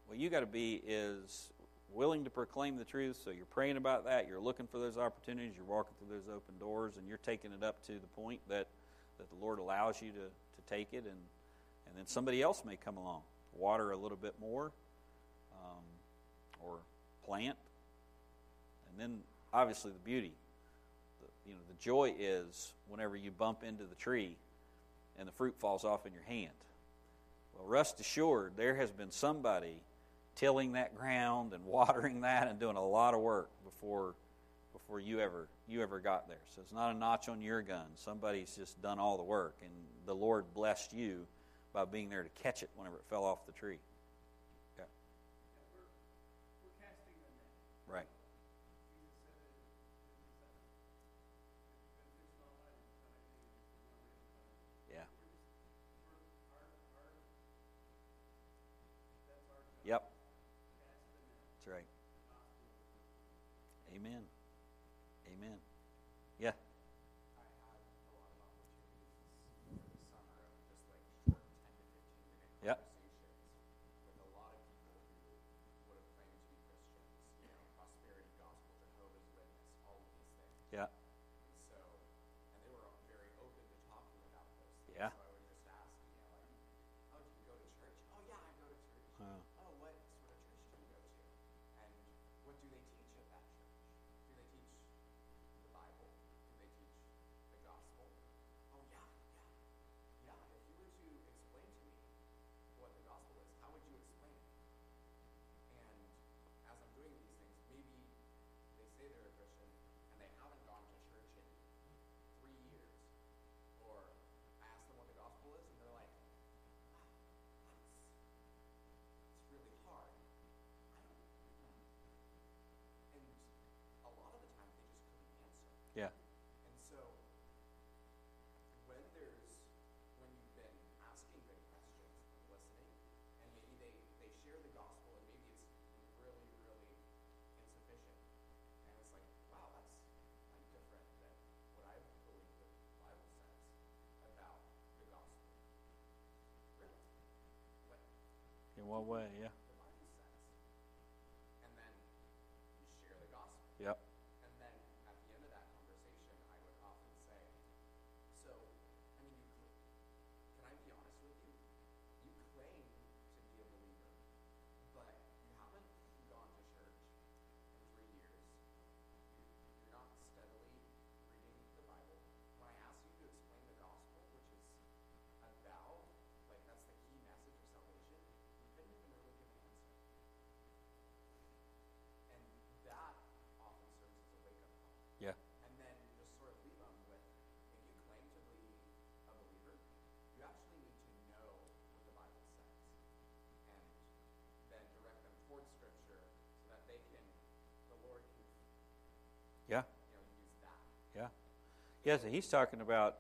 What you got to be is willing to proclaim the truth. So you're praying about that. You're looking for those opportunities. You're walking through those open doors, and you're taking it up to the point that that the Lord allows you to take it, and and then somebody else may come along, water a little bit more, um, or plant, and then obviously the beauty. The, you know, the joy is whenever you bump into the tree, and the fruit falls off in your hand. Well, rest assured, there has been somebody tilling that ground and watering that and doing a lot of work before before you ever you ever got there. So it's not a notch on your gun. Somebody's just done all the work, and the Lord blessed you by being there to catch it whenever it fell off the tree. Yeah. net. Right. Jesus said it in Fifty-seven. What way? Yeah. the Yeah. So he's talking about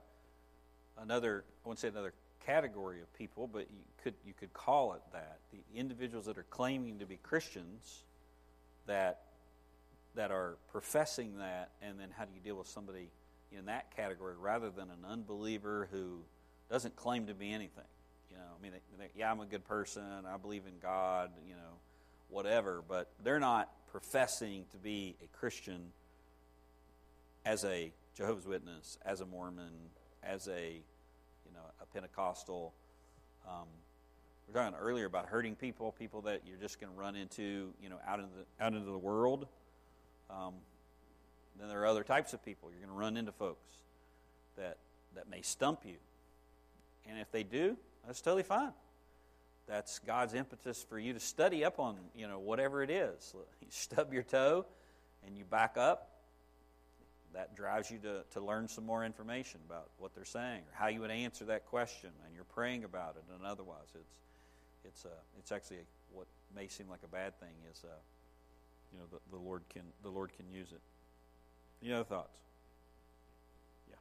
another, I wouldn't say another category of people, but you could, you could call it that. The individuals that are claiming to be Christians that, that are professing that, and then how do you deal with somebody in that category rather than an unbeliever who doesn't claim to be anything? You know, I mean, they, they, yeah, I'm a good person, I believe in God, you know, whatever, but they're not professing to be a Christian as a Jehovah's Witness, as a Mormon, as a you know a Pentecostal. Um, we were talking earlier about hurting people, people that you're just going to run into, you know, out into the out into the world. Um, then there are other types of people. You're going to run into folks that that may stump you, and if they do, that's totally fine. That's God's impetus for you to study up on you know whatever it is. You stub your toe, and you back up that drives you to, to learn some more information about what they're saying or how you would answer that question and you're praying about it and otherwise it's it's uh, it's actually a, what may seem like a bad thing is uh, you know the, the Lord can the Lord can use it. Any other thoughts? Yeah.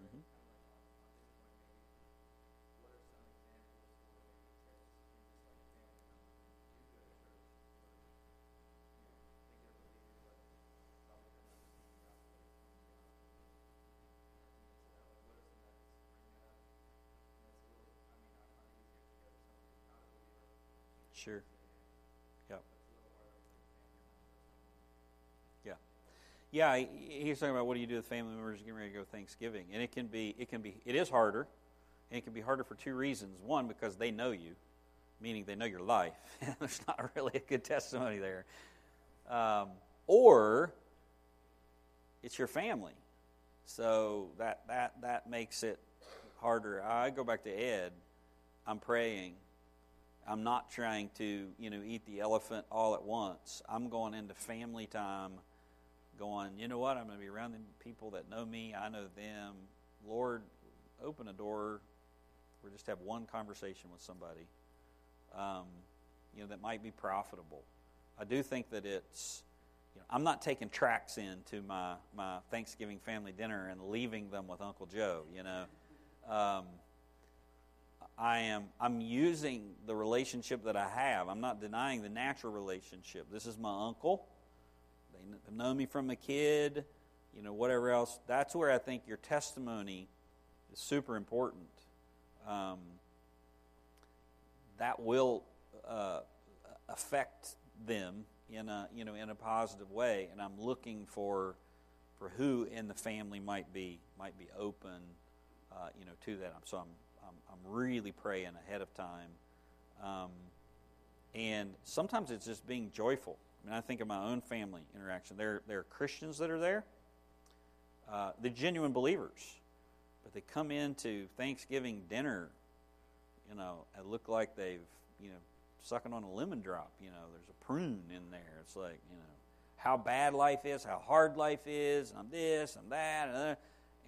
Mhm. Sure. Yep. Yeah. Yeah, he's talking about what do you do with family members getting ready to go Thanksgiving, and it can be it can be it is harder, and it can be harder for two reasons. One, because they know you, meaning they know your life. There's not really a good testimony there, um, or it's your family, so that that that makes it harder. I go back to Ed. I'm praying. I'm not trying to, you know, eat the elephant all at once. I'm going into family time, going, you know what? I'm going to be around the people that know me. I know them. Lord, open a door or just have one conversation with somebody, um, you know, that might be profitable. I do think that it's, you know, I'm not taking tracts into my, my Thanksgiving family dinner and leaving them with Uncle Joe, you know. Um, I am I'm using the relationship that I have. I'm not denying the natural relationship. This is my uncle. They know me from a kid, you know, whatever else. That's where I think your testimony is super important. Um, that will uh, affect them in a you know in a positive way, and I'm looking for for who in the family might be might be open, uh, you know, to that. So I'm I'm, I'm really praying ahead of time. Um, and sometimes it's just being joyful. I mean, I think of my own family interaction. There, there are Christians that are there, uh, genuine believers, but they come into Thanksgiving dinner, you know, and look like they've, you know, sucking on a lemon drop. You know, there's a prune in there. It's like, you know, how bad life is, how hard life is, I'm this, I'm that, and,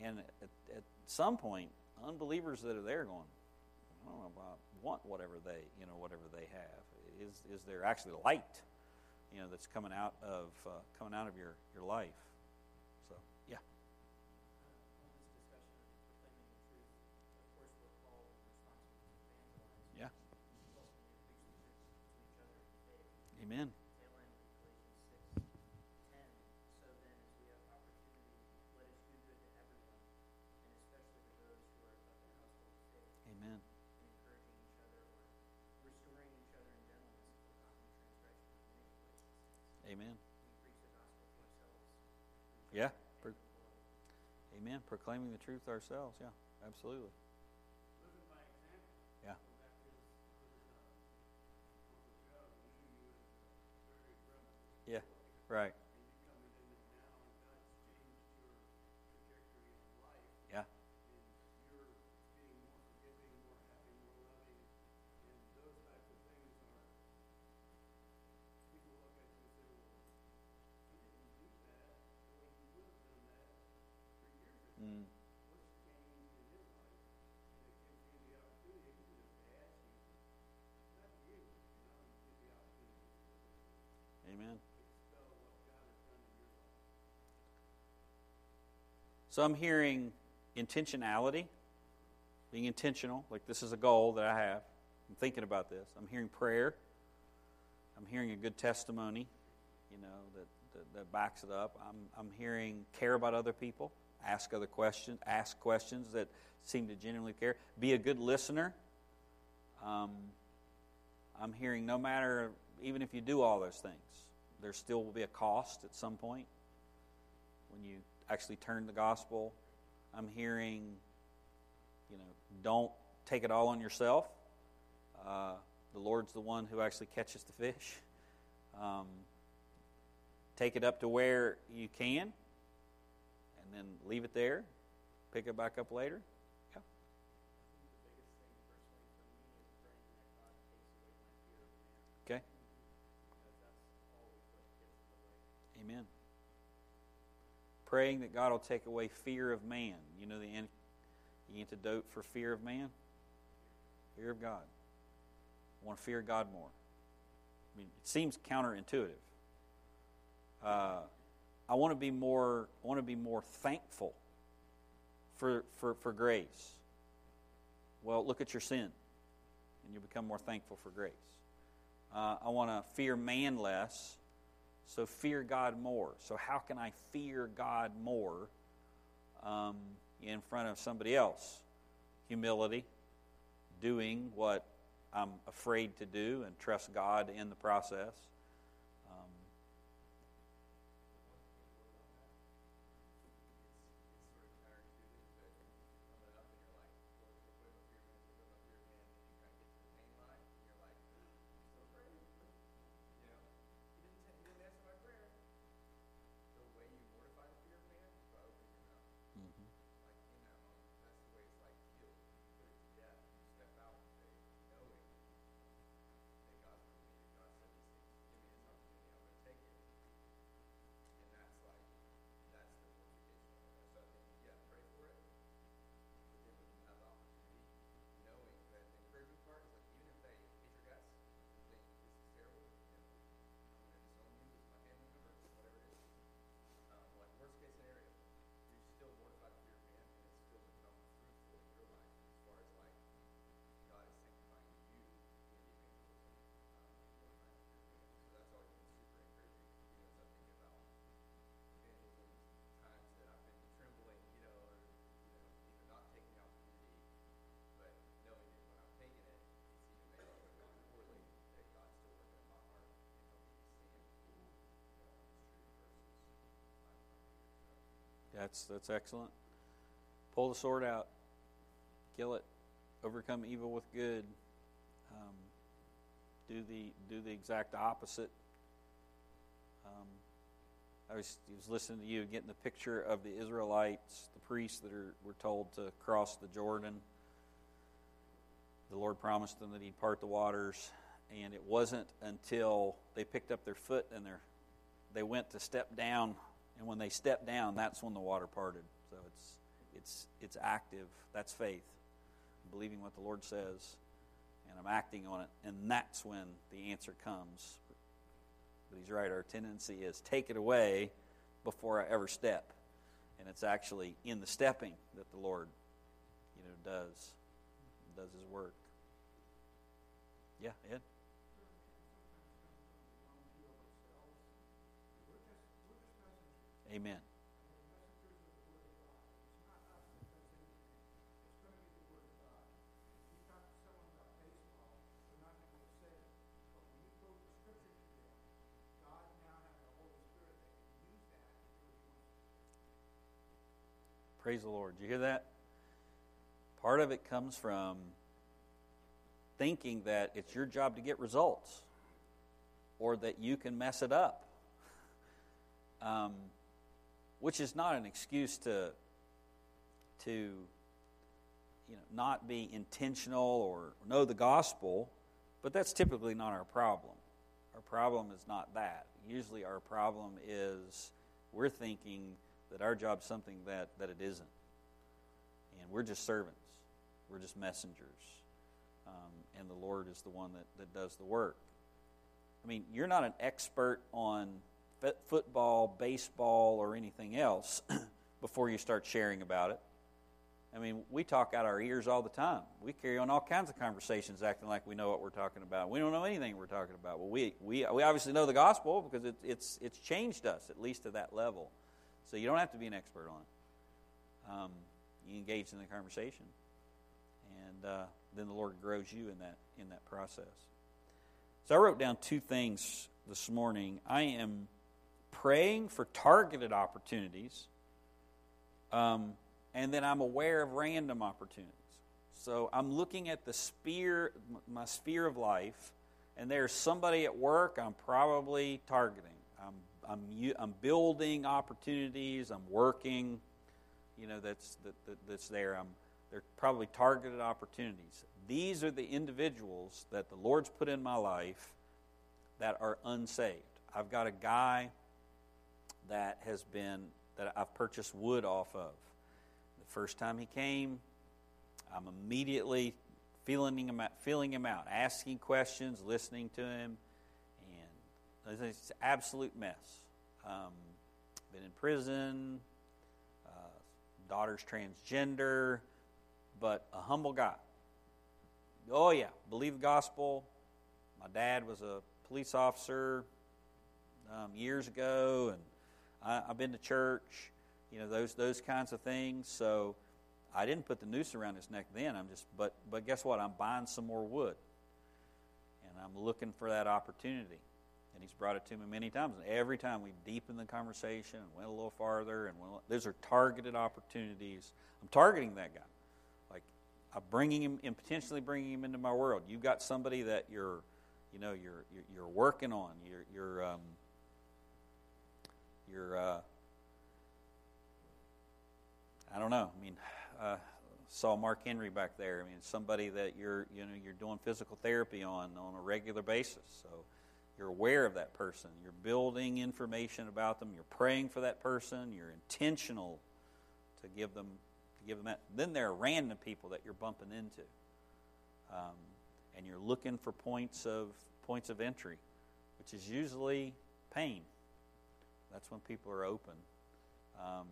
and at, at some point, unbelievers that are there going, I don't know about want whatever they you know whatever they have. Is is there actually light, you know, that's coming out of uh, coming out of your your life? So yeah, on this discussion of proclaiming the truth, of course, we're called and responsible to evangelize. yeah, Ultimately, preach the truth to each other in faith. Amen. Tail end of Galatians six ten. So then, as we have opportunity, let us do good to everyone, Amen. Yeah. Pro- Amen. Proclaiming the truth ourselves. Yeah, absolutely. Yeah. Go back to his, his, uh, Uncle Joe, he knew you as a very reverend Yeah. Right. And you coming in it now, and God's changed your trajectory of life, Yeah. and you're being more forgiving, more happy, more loving, and those types of things are, people look at you and say, well, he didn't do that the way he would have done that for years ago. Mm. What's changed in his life? And it gives you the opportunity, even if they ask you, not you, you know, you get the opportunity to Amen. expel what God has done in your life. So I'm hearing intentionality, being intentional, like this is a goal that I have. I'm thinking about this. I'm hearing prayer. I'm hearing a good testimony, you know, that, that, that backs it up. I'm, I'm hearing care about other people, ask other questions, ask questions that seem to genuinely care, be a good listener. Um, I'm hearing no matter, even if you do all those things, there still will be a cost at some point when you actually turn the gospel. I'm hearing, you know, don't take it all on yourself. Uh, the Lord's the one who actually catches the fish. Um, take it up to where you can, and then leave it there. Pick it back up later. Okay. Because that's always what gets in the way. Amen. Praying that God will take away fear of man. You know the, the antidote for fear of man? Fear of God. I want to fear God more. I mean, it seems counterintuitive. Uh, I want to be more. I want to be more thankful for, for, for grace. Well, look at your sin, and you'll become more thankful for grace. Uh, I want to fear man less, so fear God more. So, how can I fear God more um, in front of somebody else? Humility, doing what I'm afraid to do, and trust God in the process. Um, It's sort of counterintuitive, but you sum it up and you're like, well, if you're putting up your man, put up your man, and you kind of get to the pain line, and you're like, I'm still praying. You know, he didn't, ta- he didn't answer my prayer. The way you mortify the fear of man is by opening your mouth. mhm. Like in that moment, that's the way it's like killed, put it to death. You step out and say, knowing that God's with me, that God said these things. Give me this opportunity, I'm going to take it. And that's like, that's the mortification of it. So I think, yeah, pray for it. But then when you have the opportunity, knowing that the encouraging part is like, even if they hit your guts, and think this is terrible, and I'm going to disown you as my family member, whatever it is. Um, like worst case scenario, you're still mortified for your man, and it's still become fruitful in your life as far as like God is sanctifying you in the evangelism, um, mortifying for your man. So that's always been super encouraging, you know, as I think about evangelism times that I've been trembling, you know, or you know, either not taking the opportunity, but knowing that when I'm taking it, it's even maybe when it's gone poorly, that God's still working in my heart and helping me stand, you know, on His truth versus my my fear. So. That's that's excellent. Pull the sword out, kill it, overcome evil with good. Um, do the do the exact opposite. Um, I was, was listening to you getting the picture of the Israelites, the priests that are were told to cross the Jordan. The Lord promised them that He'd part the waters, and it wasn't until they picked up their foot and their they went to step down, and when they stepped down, that's when the water parted. So it's it's it's active. That's faith, believing what the Lord says, and I'm acting on it, and that's when the answer comes. But He's right. Our tendency is take it away before I ever step, and it's actually in the stepping that the Lord, you know, does does His work. Yeah. Amen. Praise the Lord. Do you hear that? Part of it comes from thinking that it's your job to get results or that you can mess it up. Um, which is not an excuse to, to you know, not be intentional or know the gospel, but that's typically not our problem. Our problem is not that. Usually, our problem is we're thinking that our job's something that, that it isn't. And we're just servants, we're just messengers. Um, and the Lord is the one that, that does the work. I mean, you're not an expert on football, baseball, or anything else before you start sharing about it. I mean, we talk out our ears all the time. We carry on all kinds of conversations acting like we know what we're talking about. We don't know anything we're talking about. Well, we, we, we obviously know the gospel because it, it's, it's changed us, at least to that level. So you don't have to be an expert on it. Um, you engage in the conversation, and uh, then the Lord grows you in that, in that process. So I wrote down two things this morning. I am praying for targeted opportunities. Um, and then I'm aware of random opportunities. So I'm looking at the sphere, my sphere of life, and there's somebody at work I'm probably targeting. I'm, I'm, I'm building opportunities. I'm working. You know that's that, that, that's there. I'm they're probably targeted opportunities. These are the individuals that the Lord's put in my life that are unsaved. I've got a guy that has been that I've purchased wood off of. The First time he came, I'm immediately feeling him out, feeling him out, asking questions, listening to him, and it's an absolute mess. Um, been in prison, uh, daughter's transgender, but a humble guy. Oh yeah, believe the gospel. My dad was a police officer um, years ago, and I, I've been to church you know those those kinds of things. So I didn't put the noose around his neck then. I'm just but but guess what? I'm buying some more wood, and I'm looking for that opportunity. And he's brought it to me many times. And every time we deepened the conversation and went a little farther, and went, those are targeted opportunities. I'm targeting that guy. Like I'm bringing him and potentially bringing him into my world. You've got somebody that you're, you know, you're you're, you're working on. You're you're um, you're uh, I don't know. I mean, uh, saw Mark Henry back there. I mean, somebody that you're you know you're doing physical therapy on on a regular basis. So you're aware of that person. You're building information about them. You're praying for that person. You're intentional to give them to give them that. Then there are random people that you're bumping into, um, and you're looking for points of points of entry, which is usually pain. That's when people are open. Um,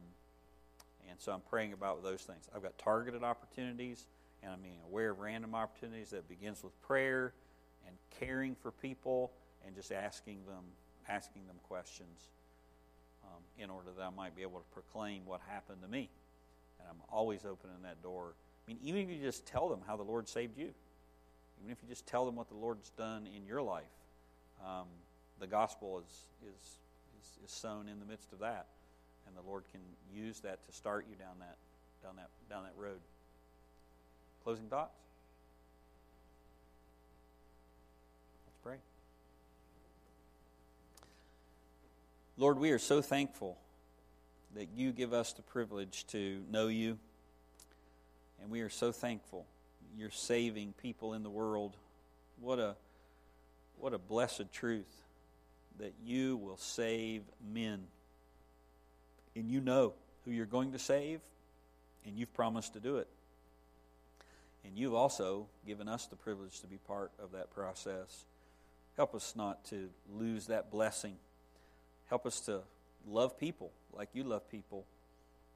and so I'm praying about those things. I've got targeted opportunities, and I'm being aware of random opportunities that begins with prayer and caring for people and just asking them asking them questions um, in order that I might be able to proclaim what happened to me. And I'm always opening that door. I mean, even if you just tell them how the Lord saved you, even if you just tell them what the Lord's done in your life, um, the gospel is, is, is, is sown in the midst of that and the Lord can use that to start you down that down that down that road. Closing thoughts? Let's pray. Lord, we are so thankful that you give us the privilege to know you. And we are so thankful you're saving people in the world. What a what a blessed truth that you will save men and you know who you're going to save, and you've promised to do it. And you've also given us the privilege to be part of that process. Help us not to lose that blessing. Help us to love people like you love people.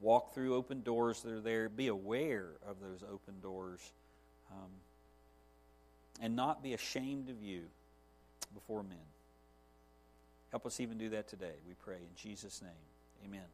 Walk through open doors that are there. Be aware of those open doors. Um, and not be ashamed of you before men. Help us even do that today, we pray. In Jesus' name, amen.